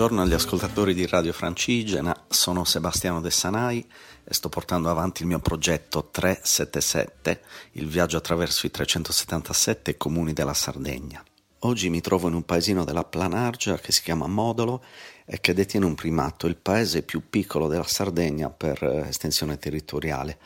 Buongiorno agli ascoltatori di Radio Francigena, sono Sebastiano De Sanai e sto portando avanti il mio progetto 377, il viaggio attraverso i 377 comuni della Sardegna. Oggi mi trovo in un paesino della Planargia che si chiama Modolo e che detiene un primato, il paese più piccolo della Sardegna per eh, estensione territoriale.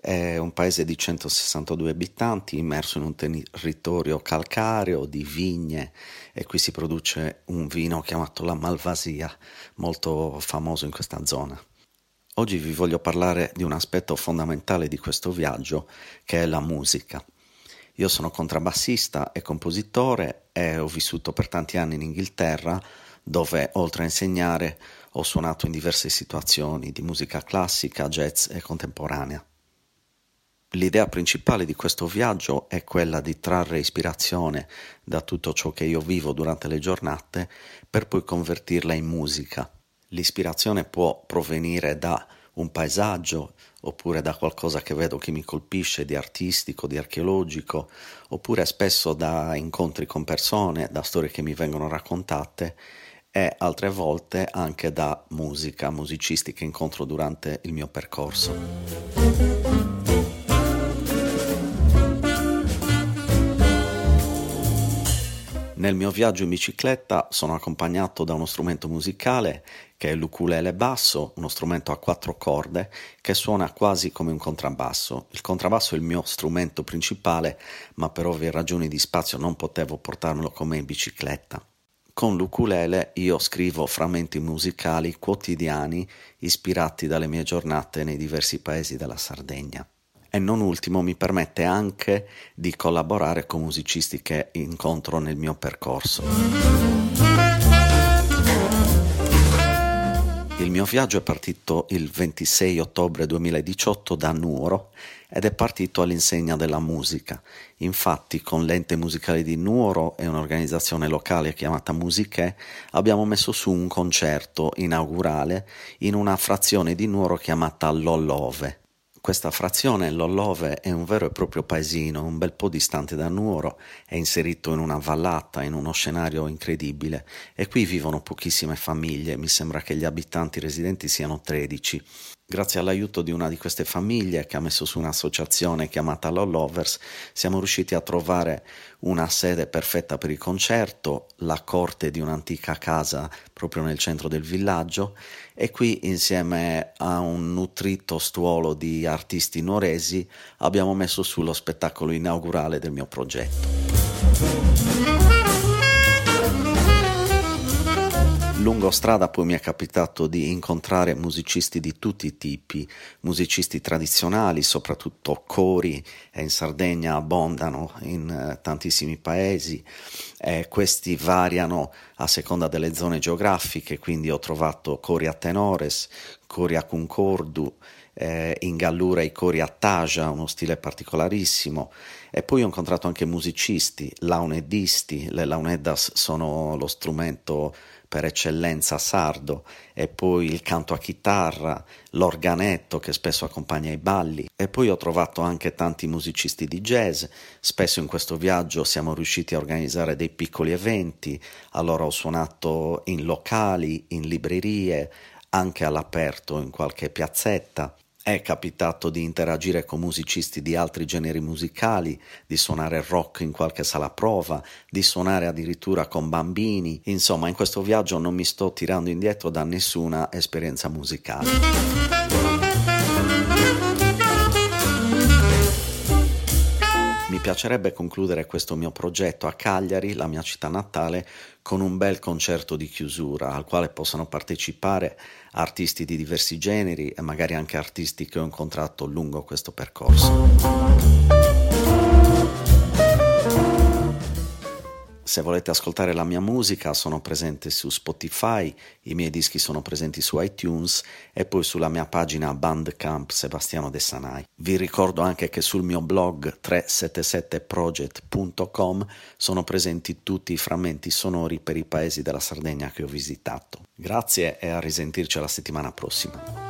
È un paese di 162 abitanti immerso in un territorio calcareo di vigne e qui si produce un vino chiamato la Malvasia, molto famoso in questa zona. Oggi vi voglio parlare di un aspetto fondamentale di questo viaggio che è la musica. Io sono contrabbassista e compositore e ho vissuto per tanti anni in Inghilterra dove oltre a insegnare ho suonato in diverse situazioni di musica classica, jazz e contemporanea. L'idea principale di questo viaggio è quella di trarre ispirazione da tutto ciò che io vivo durante le giornate per poi convertirla in musica. L'ispirazione può provenire da un paesaggio oppure da qualcosa che vedo che mi colpisce di artistico, di archeologico, oppure spesso da incontri con persone, da storie che mi vengono raccontate e altre volte anche da musica, musicisti che incontro durante il mio percorso. Nel mio viaggio in bicicletta sono accompagnato da uno strumento musicale che è l'ukulele basso, uno strumento a quattro corde che suona quasi come un contrabbasso. Il contrabbasso è il mio strumento principale, ma per ovvie ragioni di spazio non potevo portarmelo con me in bicicletta. Con l'ukulele io scrivo frammenti musicali quotidiani ispirati dalle mie giornate nei diversi paesi della Sardegna e non ultimo mi permette anche di collaborare con musicisti che incontro nel mio percorso. Il mio viaggio è partito il 26 ottobre 2018 da Nuoro ed è partito all'insegna della musica. Infatti con l'ente musicale di Nuoro e un'organizzazione locale chiamata Musiche abbiamo messo su un concerto inaugurale in una frazione di Nuoro chiamata Lollove. Questa frazione, Lollove, è un vero e proprio paesino, un bel po' distante da Nuoro, è inserito in una vallata, in uno scenario incredibile e qui vivono pochissime famiglie, mi sembra che gli abitanti residenti siano 13. Grazie all'aiuto di una di queste famiglie che ha messo su un'associazione chiamata Lollovers, siamo riusciti a trovare una sede perfetta per il concerto, la corte di un'antica casa proprio nel centro del villaggio e qui insieme a un nutrito stuolo di artisti nuoresi abbiamo messo su lo spettacolo inaugurale del mio progetto. Lungo strada poi mi è capitato di incontrare musicisti di tutti i tipi, musicisti tradizionali, soprattutto cori, e in Sardegna abbondano in eh, tantissimi paesi, e questi variano a seconda delle zone geografiche, quindi ho trovato cori a tenores, cori a concordu, eh, in Gallura i cori a Taja, uno stile particolarissimo, e poi ho incontrato anche musicisti, launedisti, le launeddas sono lo strumento per eccellenza sardo, e poi il canto a chitarra, l'organetto che spesso accompagna i balli, e poi ho trovato anche tanti musicisti di jazz, spesso in questo viaggio siamo riusciti a organizzare dei piccoli eventi, allora ho suonato in locali, in librerie, anche all'aperto in qualche piazzetta è capitato di interagire con musicisti di altri generi musicali, di suonare rock in qualche sala prova, di suonare addirittura con bambini. Insomma, in questo viaggio non mi sto tirando indietro da nessuna esperienza musicale. Piacerebbe concludere questo mio progetto a Cagliari, la mia città natale, con un bel concerto di chiusura al quale possano partecipare artisti di diversi generi e magari anche artisti che ho incontrato lungo questo percorso. Se volete ascoltare la mia musica sono presente su Spotify, i miei dischi sono presenti su iTunes e poi sulla mia pagina Bandcamp Sebastiano De Sanai. Vi ricordo anche che sul mio blog 377project.com sono presenti tutti i frammenti sonori per i paesi della Sardegna che ho visitato. Grazie e a risentirci alla settimana prossima.